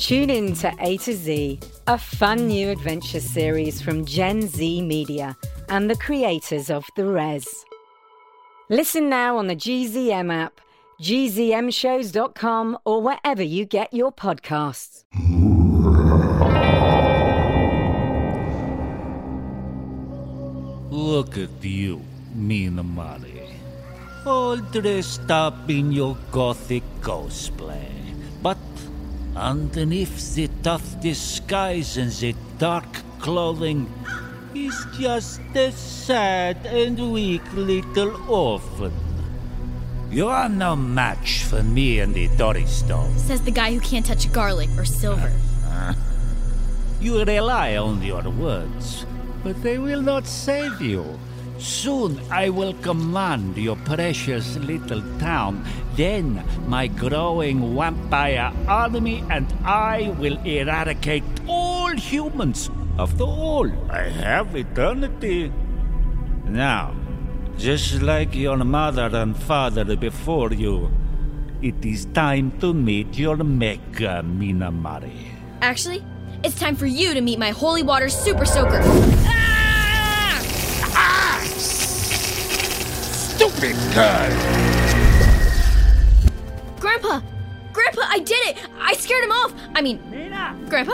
Tune in to A to Z, a fun new adventure series from Gen Z Media and the creators of The Res. Listen now on the GZM app, gzmshows.com, or wherever you get your podcasts. Look at you, Mina Murray. All dressed up in your gothic cosplay. But underneath the tough disguise and the dark clothing is just a sad and weak little orphan. You are no match for me and the Dory Stone. Says the guy who can't touch garlic or silver. You rely on your words, but they will not save you. Soon I will command your precious little town. Then my growing vampire army and I will eradicate all humans. After all, I have eternity. Now, just like your mother and father before you, it is time to meet your Mecca, Mina Murray. Actually, it's time for you to meet my holy water super soaker. Stupid guy. Grandpa! Grandpa, I did it! I scared him off! I mean, Nina, Grandpa?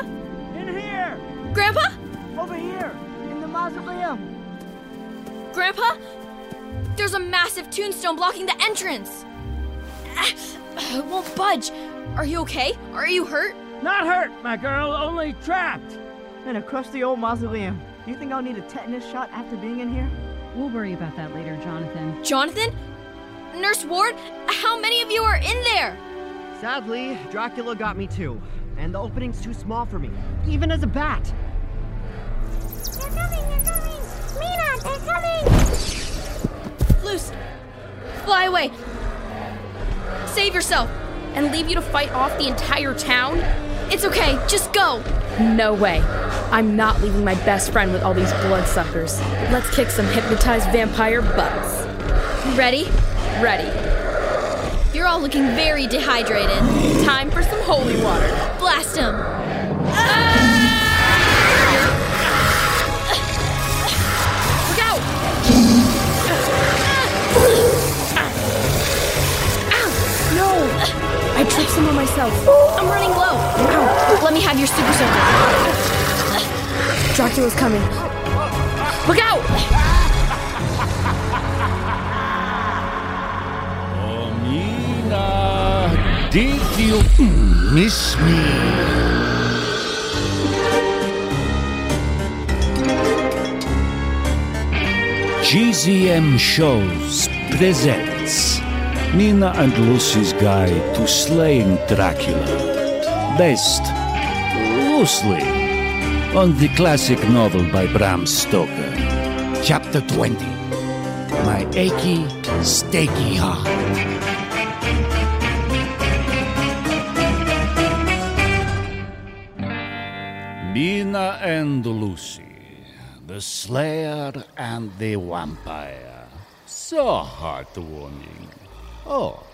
in here. Grandpa? Over here, in the mausoleum. Grandpa? There's a massive tombstone blocking the entrance! Ah, It won't budge. Are you okay? Are you hurt? Not hurt, my girl, only trapped. In a crusty old mausoleum. Do you think I'll need a tetanus shot after being in here? We'll worry about that later, Jonathan. Jonathan? Nurse Ward? How many of you are in there? Sadly, Dracula got me too. And the opening's too small for me, even as a bat. They're coming, they're coming! Mina, they're coming! Luce! Fly away! Save yourself! And leave you to fight off the entire town? It's okay, just go! No way. I'm not leaving my best friend with all these bloodsuckers. Let's kick some hypnotized vampire butts. Ready? Ready. You're all looking very dehydrated. Time for some holy water. Blast them! Ah! Look out! Ah! No! I tripped someone myself. I'm running low. Ow! Let me have your super soaker. Dracula's coming. Look out! Oh, Mina, did you miss me? GZM Shows presents Mina and Lucy's Guide to Slaying Dracula, Best loosely on the classic novel by Bram Stoker. Chapter 20 My Achy, Stakey Heart. Mina and Lucy, the Slayer and the Vampire. So heartwarming. Oh,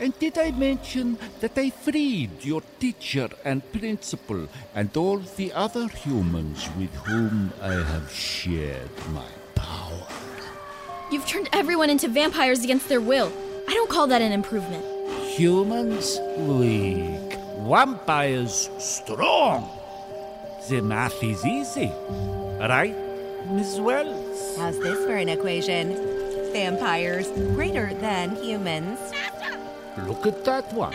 and did I mention that I freed your teacher and principal and all the other humans with whom I have shared my power? You've turned everyone into vampires against their will. I don't call that an improvement. Humans weak, vampires strong. The math is easy, right, Miss Wells? How's this for an equation? Vampires greater than humans. Look at that one.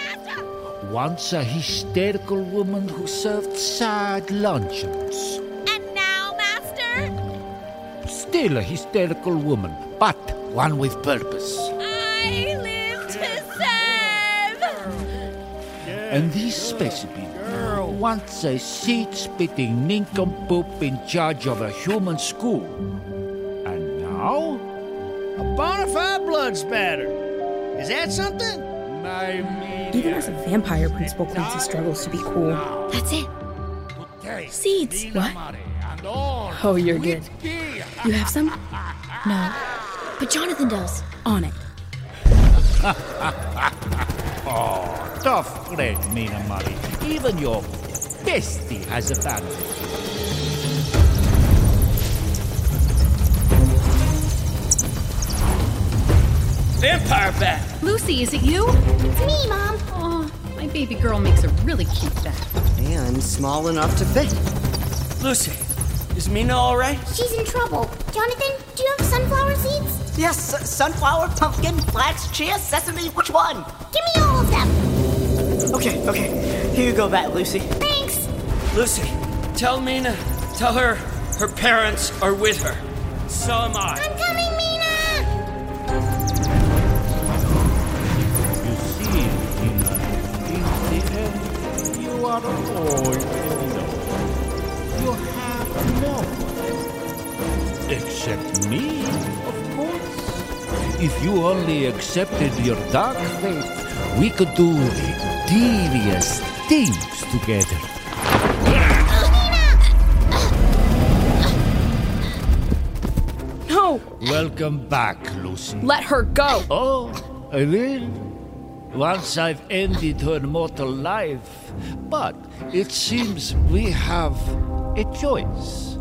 Once a hysterical woman who served sad luncheons. And now, Master? Still a hysterical woman, but one with purpose. I live to serve! And this specimen once a seed spitting nincompoop in charge of a human school. And now? A bona fide blood spatter. Is that something? My Even as a vampire, Principal Clancy struggles to be cool. That's it. Seeds. What? Oh, you're good. You have some? No. But Jonathan does. On it. oh, tough bread, Mina Murray. Even your bestie has a family. Vampire bat. Lucy, is it you? It's me, Mom. Oh, my baby girl makes a really cute bat. And small enough to fit. Lucy, is Mina all right? She's in trouble. Jonathan, do you have sunflower seeds? Yes, s- sunflower, pumpkin, flax, chia, sesame, which one? Give me all of them. Okay, okay. Here you go, Bat Lucy. Thanks. Lucy, tell Mina, tell her her parents are with her. So am I. I'm Oh, you are all alone. You have no one. Except me, of course. If you only accepted your dark fate, we could do devious things together. No! Welcome back, Lucy. Let her go! Oh, I will. Once I've ended her mortal life. But it seems we have a choice.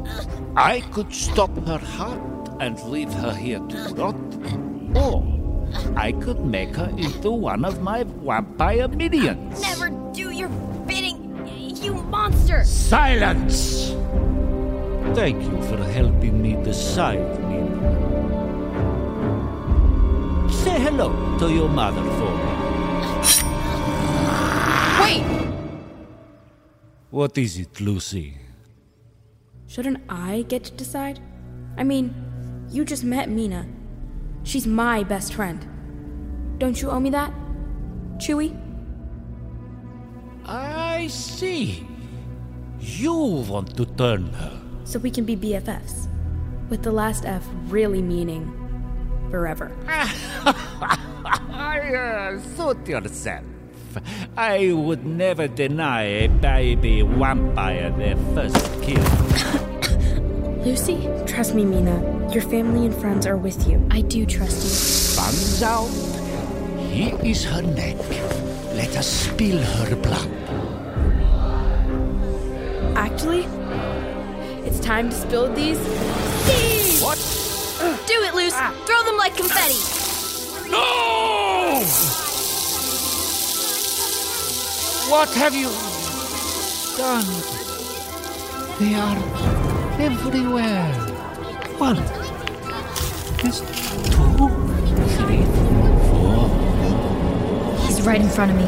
I could stop her heart and leave her here to rot. Or I could make her into one of my vampire minions. Never do your bidding, you monster! Silence! Thank you for helping me decide, Mina. Say hello to your mother for me. What is it, Lucy? Shouldn't I get to decide? I mean, you just met Mina. She's my best friend. Don't you owe me that? Chewy? I see. You want to turn her. So we can be BFFs. With the last F really meaning forever. I, uh, suit yourself. I would never deny a baby vampire their first kill. Lucy, trust me, Mina. Your family and friends are with you. I do trust you. Fangs out. Here is her neck. Let us spill her blood. Actually, it's time to spill these seeds! What? Do it, Luce! Ah. Throw them like confetti! What have you done? They are everywhere. One, is two, three, four. He's right in front of me.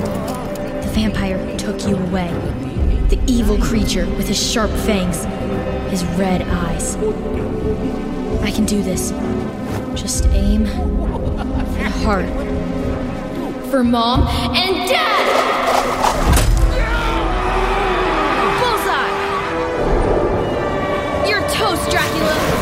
The vampire took you away. The evil creature with his sharp fangs, his red eyes. I can do this. Just aim for the heart. For mom and dad! You're Dracula!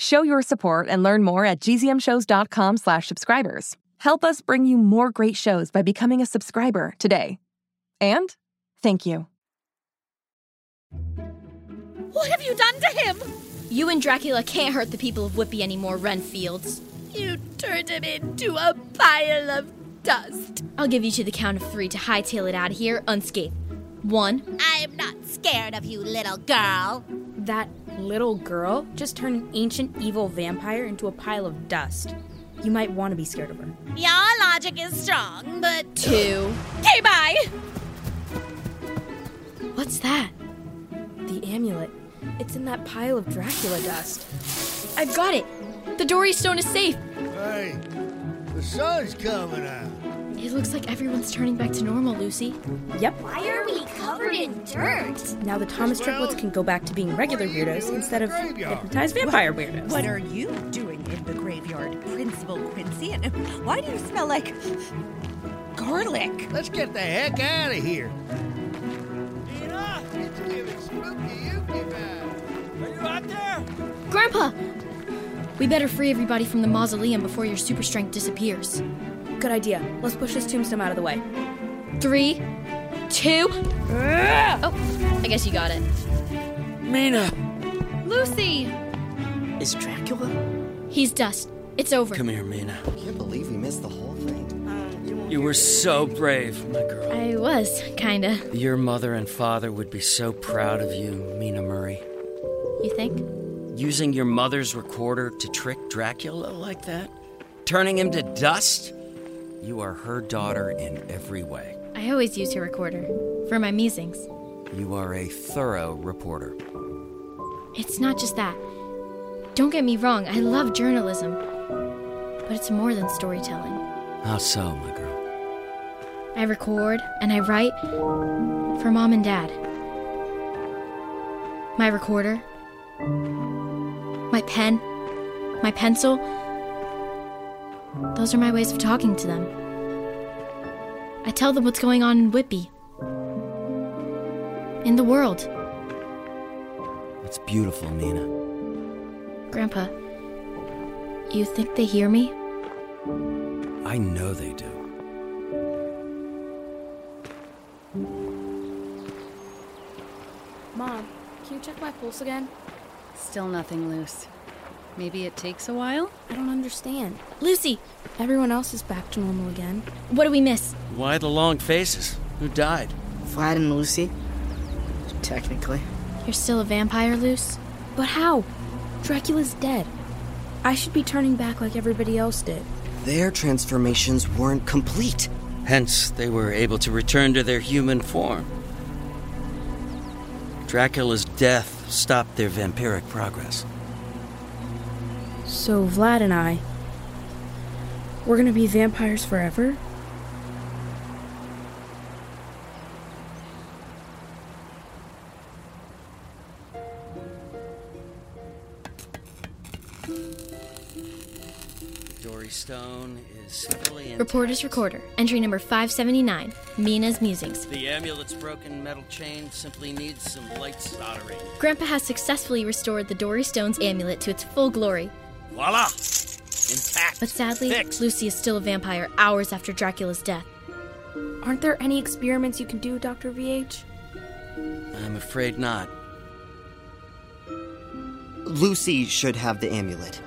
Show your support and learn more at gzmshows.com slash subscribers. Help us bring you more great shows by becoming a subscriber today. And thank you. What have you done to him? You and Dracula can't hurt the people of Whitby anymore, Renfields. You turned him into a pile of dust. I'll give you to the count of three to hightail it out of here unscathed. One. I'm not scared of you, little girl. That little girl just turned an ancient evil vampire into a pile of dust. You might want to be scared of her. Your logic is strong, but. Two. Okay, bye! What's that? The amulet. It's in that pile of Dracula dust. I've got it. The Dory Stone is safe. Hey, the sun's coming out. It looks like everyone's turning back to normal, Lucy. Yep. Why are we covered in dirt? Now the Thomas triplets can go back to being regular weirdos instead of hypnotized vampire weirdos. What are you doing in the graveyard, Principal Quincy? And why do you smell like garlic? Let's get the heck out of here. Tina, it's giving spooky ooky vibe. Are you out there? Grandpa! We better free everybody from the mausoleum before your super strength disappears. Good idea. Let's push this tombstone out of the way. Three, two. Oh, I guess you got it. Mina! Lucy! Is Dracula? He's dust. It's over. Come here, Mina. I can't believe we missed the whole thing. You were so brave, my girl. I was, kinda. Your mother and father would be so proud of you, Mina Murray. You think? Using your mother's recorder to trick Dracula like that? Turning him to dust? You are her daughter in every way. I always use her recorder for my musings. You are a thorough reporter. It's not just that. Don't get me wrong, I love journalism. But it's more than storytelling. How so, my girl? I record and I write for mom and dad. My recorder, my pen, my pencil. Those are my ways of talking to them. I tell them what's going on in Whitby, in the world. It's beautiful, Mina. Grandpa, you think they hear me? I know they do. Mom, can you check my pulse again? Still nothing Luce. Maybe it takes a while? I don't understand. Lucy! Everyone else is back to normal again. What do we miss? Why the long faces? Who died? Vlad and Lucy? Technically. You're still a vampire, Luce? But how? Dracula's dead. I should be turning back like everybody else did. Their transformations weren't complete. Hence, they were able to return to their human form. Dracula's death stopped their vampiric progress. So Vlad and I, we're gonna be vampires forever? Dory Stone is fully. Reporter's recorder, entry number 579, Mina's musings. The amulet's broken metal chain simply needs some light soldering. Grandpa has successfully restored the Dory Stone's amulet to its full glory. Voila! Intact. But sadly, Fixed. Lucy is still a vampire hours after Dracula's death. Aren't there any experiments you can do, Dr. VH? I'm afraid not. Lucy should have the amulet.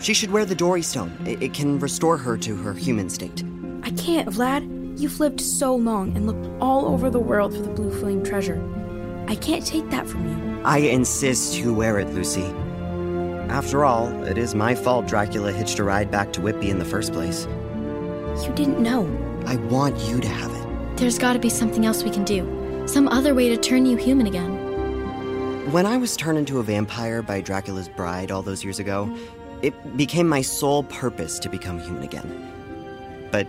She should wear the Dory Stone. It, it can restore her to her human state. I can't, Vlad. You've lived so long and looked all over the world for the Blue Flame treasure. I can't take that from you. I insist you wear it, Lucy. After all, it is my fault Dracula hitched a ride back to Whitby in the first place. You didn't know. I want you to have it. There's gotta be something else we can do. Some other way to turn you human again. When I was turned into a vampire by Dracula's bride all those years ago, it became my sole purpose to become human again. But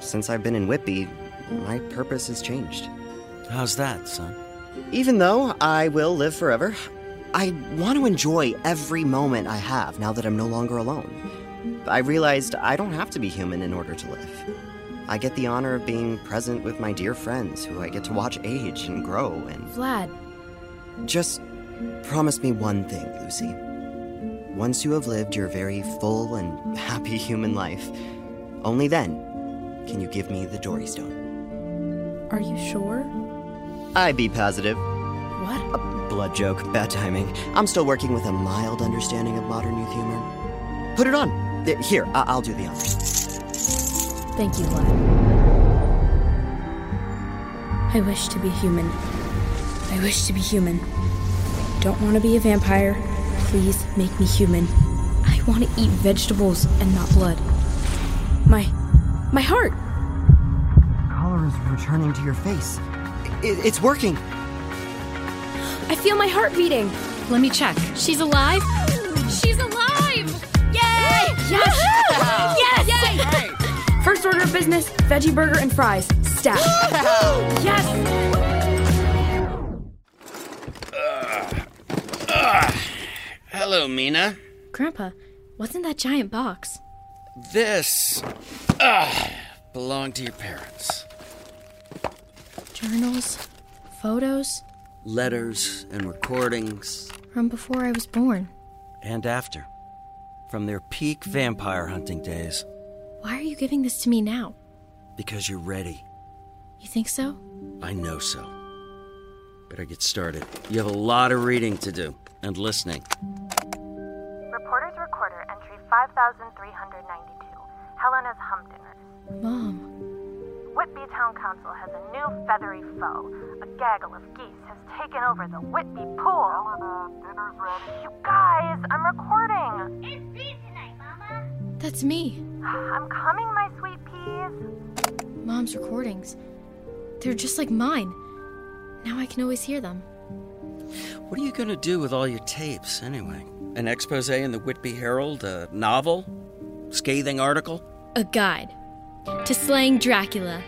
since I've been in Whitby, my purpose has changed. How's that, son? Even though I will live forever, I want to enjoy every moment I have now that I'm no longer alone. I realized I don't have to be human in order to live. I get the honor of being present with my dear friends who I get to watch age and grow and Vlad, just promise me one thing, Lucy. Once you have lived your very full and happy human life, only then can you give me the Dory Stone. are you sure? I be positive. What? A blood joke, bad timing. I'm still working with a mild understanding of modern youth humor. Put it on. Here, I- I'll do the honors. Thank you, Vlad. I wish to be human. I wish to be human. Don't want to be a vampire. Please make me human. I want to eat vegetables and not blood. My. my heart! Color is returning to your face. It, it's working. I feel my heart beating. Let me check. She's alive? She's alive! Yay! Yes! yes! Yay! First order of business veggie burger and fries. Stat. yes! Hello, Mina. Grandpa, what's in that giant box? This uh, belonged to your parents. Journals? Photos? Letters and recordings, From before I was born. and after. From their peak vampire hunting days. Why are you giving this to me now? Because you're ready. You think so? I know so. Better get started. You have a lot of reading to do and listening. Reporter's recorder entry 5392. Helena's Humdinger. Mom. Whitby Town Council has a new feathery foe. A gaggle of geese has taken over the Whitby pool. Helena, dinner's ready. You guys, I'm recording. It's me tonight, Mama. That's me. I'm coming, my sweet peas. Mom's recordings. They're just like mine. Now I can always hear them. What are you going to do with all your tapes, anyway? An expose in the Whitby Herald? A novel? Scathing article? A guide to slaying Dracula.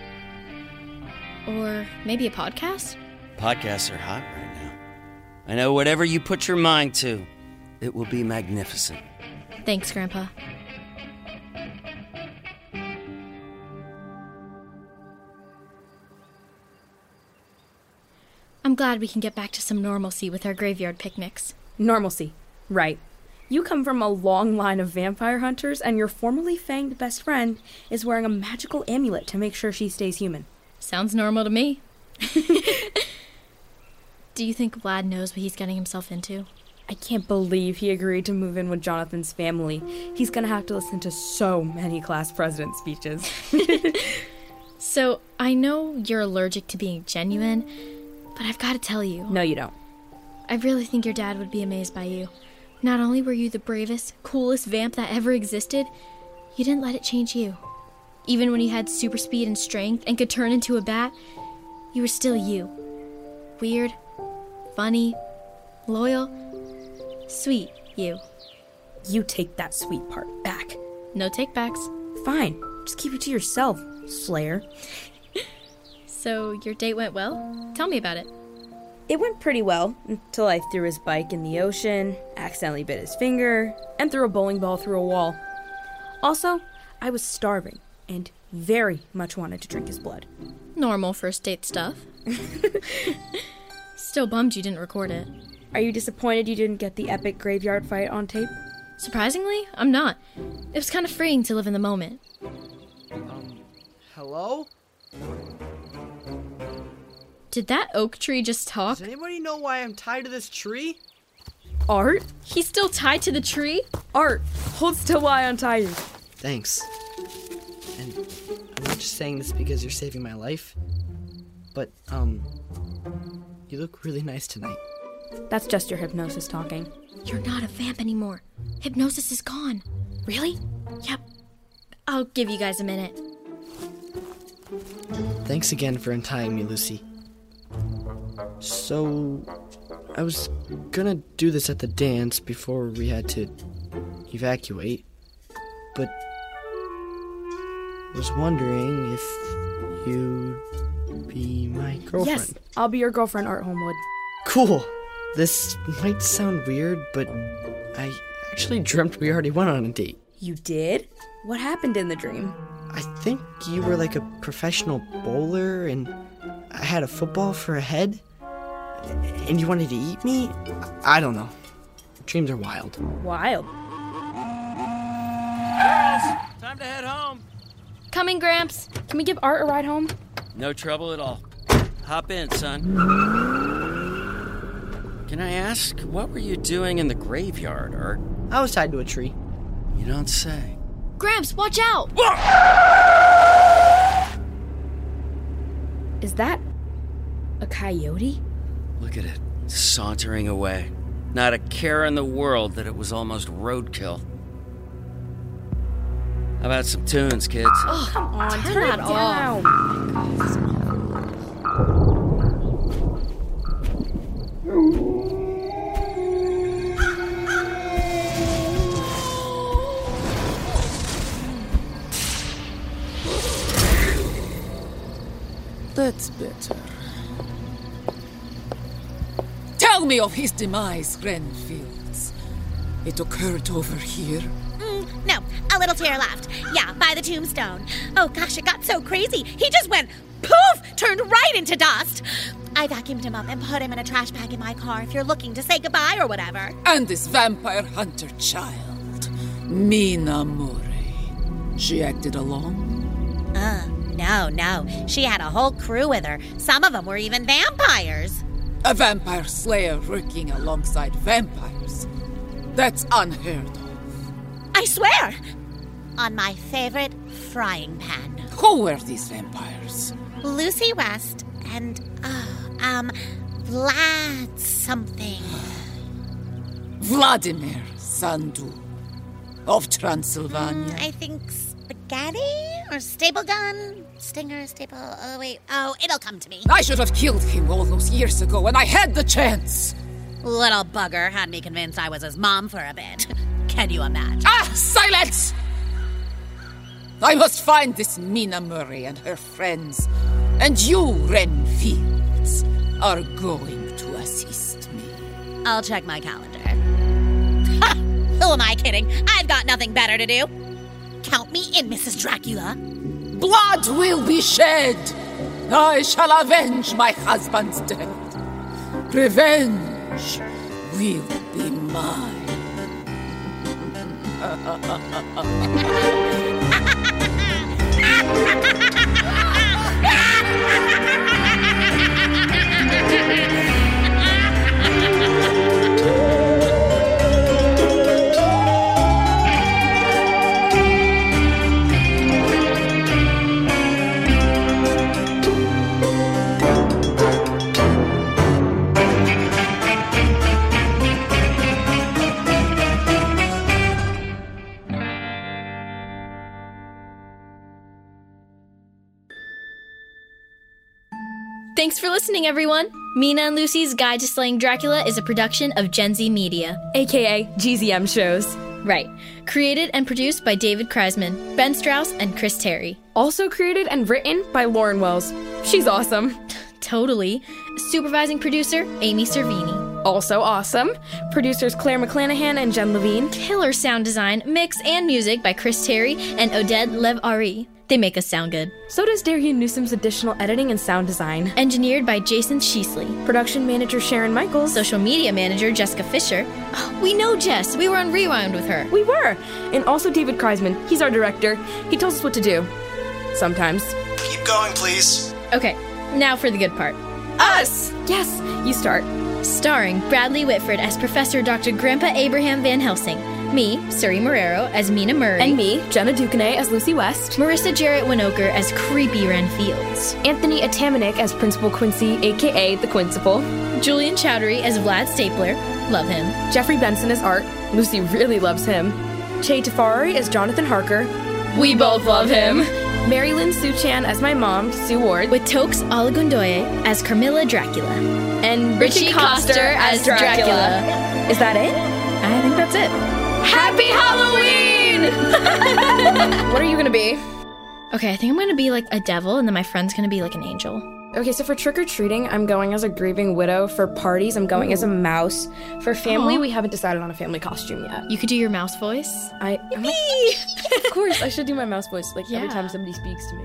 Or maybe a podcast? Podcasts are hot right now. I know whatever you put your mind to, it will be magnificent. Thanks, Grandpa. I'm glad we can get back to some normalcy with our graveyard picnics. Normalcy. Right. You come from a long line of vampire hunters, and your formerly fanged best friend is wearing a magical amulet to make sure she stays human. Sounds normal to me. Do you think Vlad knows what he's getting himself into? I can't believe he agreed to move in with Jonathan's family. He's gonna have to listen to so many class president speeches. So, I know you're allergic to being genuine, but I've got to tell you. no, you don't. I really think your dad would be amazed by you. Not only were you the bravest, coolest vamp that ever existed, you didn't let it change you. Even when you had super speed and strength and could turn into a bat, you were still you. Weird, funny, loyal, sweet you. You take that sweet part back. No takebacks. Fine. Just keep it to yourself, Slayer. So, your date went well? Tell me about it. It went pretty well until I threw his bike in the ocean, accidentally bit his finger, and threw a bowling ball through a wall. Also, I was starving and very much wanted to drink his blood. Normal first date stuff. Still bummed you didn't record it. Are you disappointed you didn't get the epic graveyard fight on tape? Surprisingly, I'm not. It was kind of freeing to live in the moment. Um, hello? Did that oak tree just talk? Does anybody know why I'm tied to this tree? Art? He's still tied to the tree? Art, hold still while I untie you. Thanks. And I'm not just saying this because you're saving my life, but, um, you look really nice tonight. That's just your hypnosis talking. You're not a vamp anymore. Hypnosis is gone. Really? Yep. I'll give you guys a minute. Thanks again for untying me, Lucy. So, I was gonna do this at the dance before we had to evacuate, but was wondering if you'd be my girlfriend. Yes, I'll be your girlfriend, Art Homewood. Cool. This might sound weird, but I actually dreamt we already went on a date. You did? What happened in the dream? I think you were like a professional bowler and I had a football for a head and you wanted to eat me? I don't know. Dreams are wild. Wild. Coming, Gramps. Can we give Art a ride home? No trouble at all. Hop in, son. Can I ask, what were you doing in the graveyard, Art? I was tied to a tree. You don't say. Gramps, watch out! Is that a coyote? Look at it, sauntering away. Not a care in the world that it was almost roadkill. How about some tunes, kids? Oh, come on, turn, turn that it off. That's better. Tell me of his demise, Renfields. It occurred over here. A little to your left. Yeah, by the tombstone. Oh gosh, it got so crazy. He just went poof, turned right into dust. I vacuumed him up and put him in a trash bag in my car if you're looking to say goodbye or whatever. And this vampire hunter child, Mina Murray. She acted alone? Uh, no, no. She had a whole crew with her. Some of them were even vampires. A vampire slayer working alongside vampires. That's unheard of. I swear! On my favorite frying pan. Who were these vampires? Lucy West and, uh, um, Vlad something. Vladimir Sandu of Transylvania. I think spaghetti or staple gun? Stinger, staple. Oh, wait. Oh, it'll come to me. I should have killed him all those years ago when I had the chance. Little bugger had me convinced I was his mom for a bit. Can you imagine? Ah, silence! I must find this Mina Murray and her friends. And you, Ren Fields, are going to assist me. I'll check my calendar. Ha! Who am I kidding? I've got nothing better to do. Count me in, Mrs. Dracula. Blood will be shed. I shall avenge my husband's death. Revenge will be mine. Thank you. Oh. Thanks for listening, everyone. Mina and Lucy's Guide to Slaying Dracula is a production of Gen Z Media, aka GZM shows. Right. Created and produced by David Kreisman, Ben Strauss, and Chris Terry. Also created and written by Lauren Wells. She's awesome. Totally. Supervising producer, Amy Cervini. Also awesome. Producers Claire McClanahan and Jen Levine. Killer sound design, mix, and music by Chris Terry and Oded Lev Ari. They make us sound good. So does Darian Newsom's additional editing and sound design. Engineered by Jason Sheasley. Production manager Sharon Michaels. Social media manager Jessica Fisher. Oh, we know Jess. We were on Rewind with her. We were. And also David Kreisman. He's our director. He tells us what to do. Sometimes. Keep going, please. Okay, now for the good part. Us! Yes, you start. Starring Bradley Whitford as Professor Dr. Grandpa Abraham Van Helsing. Me, Suri Marrero, as Mina Murray. And me, Jenna Ducanay, as Lucy West. Marissa Jaret Winokur as Creepy Ren Fields. Anthony Atamanuik as Principal Quincy, aka the Quincypal. Julian Chowdhury as Vlad Stapler. Love him. Jeffrey Benson as Art. Lucy really loves him. Che Tafari as Jonathan Harker. We both love him. Mary Lynn Suchan as my mom, Sue Ward. With Toks Olagundoye as Carmilla Dracula. And Ritchie, Ritchie Coster, Coster as as Dracula. Dracula. Is that it? I think that's it. Happy Halloween! what are you gonna be? Okay, I think I'm gonna be like a devil, and then my friend's gonna be like an angel. Okay, so for trick or treating, I'm going as a grieving widow. For parties, I'm going as a mouse. For family, Aw. we haven't decided on a family costume yet. You could do your mouse voice. I, like, of course, I should do my mouse voice like every time somebody speaks to me.